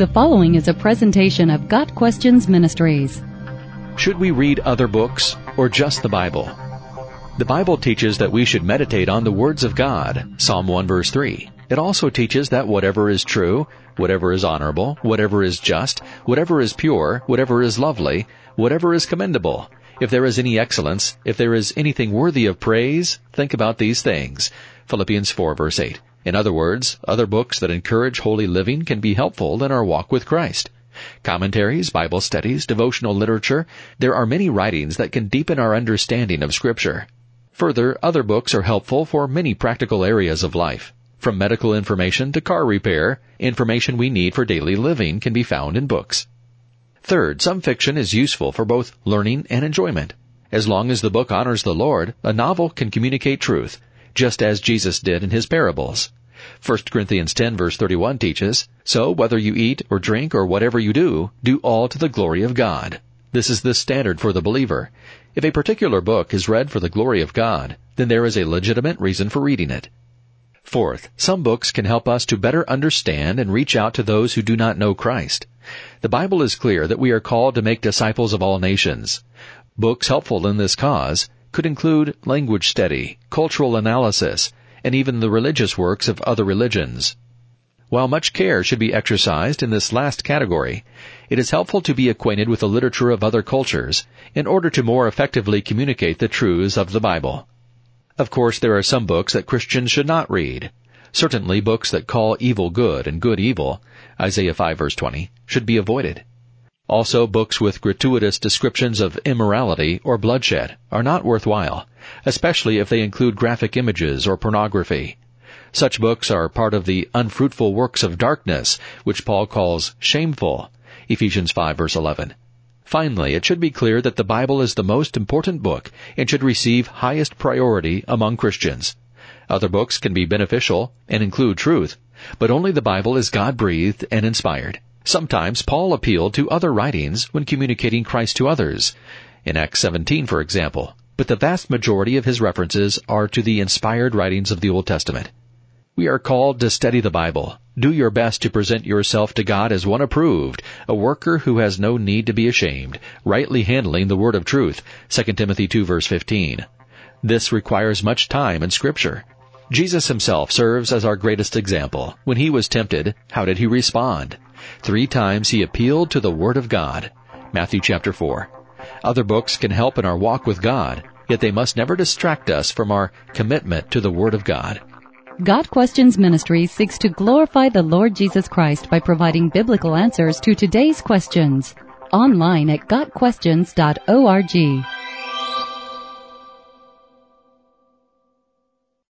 The following is a presentation of Got Questions Ministries. Should we read other books or just the Bible? The Bible teaches that we should meditate on the words of God, Psalm 1 verse 3. It also teaches that whatever is true, whatever is honorable, whatever is just, whatever is pure, whatever is lovely, whatever is commendable, if there is any excellence, if there is anything worthy of praise, think about these things. Philippians 4 verse 8. In other words, other books that encourage holy living can be helpful in our walk with Christ. Commentaries, Bible studies, devotional literature, there are many writings that can deepen our understanding of Scripture. Further, other books are helpful for many practical areas of life. From medical information to car repair, information we need for daily living can be found in books. Third, some fiction is useful for both learning and enjoyment. As long as the book honors the Lord, a novel can communicate truth, just as Jesus did in his parables. 1 Corinthians 10 verse 31 teaches, So whether you eat or drink or whatever you do, do all to the glory of God. This is the standard for the believer. If a particular book is read for the glory of God, then there is a legitimate reason for reading it. Fourth, some books can help us to better understand and reach out to those who do not know Christ. The Bible is clear that we are called to make disciples of all nations. Books helpful in this cause could include language study, cultural analysis, and even the religious works of other religions. While much care should be exercised in this last category, it is helpful to be acquainted with the literature of other cultures in order to more effectively communicate the truths of the Bible. Of course, there are some books that Christians should not read. Certainly books that call evil good and good evil, Isaiah 5 verse 20, should be avoided. Also, books with gratuitous descriptions of immorality or bloodshed are not worthwhile, especially if they include graphic images or pornography. Such books are part of the unfruitful works of darkness, which Paul calls shameful, Ephesians 5 verse 11. Finally, it should be clear that the Bible is the most important book and should receive highest priority among Christians. Other books can be beneficial and include truth, but only the Bible is God-breathed and inspired. Sometimes Paul appealed to other writings when communicating Christ to others, in Acts 17 for example, but the vast majority of his references are to the inspired writings of the Old Testament. We are called to study the Bible. Do your best to present yourself to God as one approved, a worker who has no need to be ashamed, rightly handling the word of truth, 2 Timothy 2 verse 15. This requires much time in scripture. Jesus himself serves as our greatest example. When he was tempted, how did he respond? Three times he appealed to the Word of God. Matthew chapter 4. Other books can help in our walk with God, yet they must never distract us from our commitment to the Word of God. Got Questions Ministry seeks to glorify the Lord Jesus Christ by providing biblical answers to today's questions. Online at GotQuestions.org.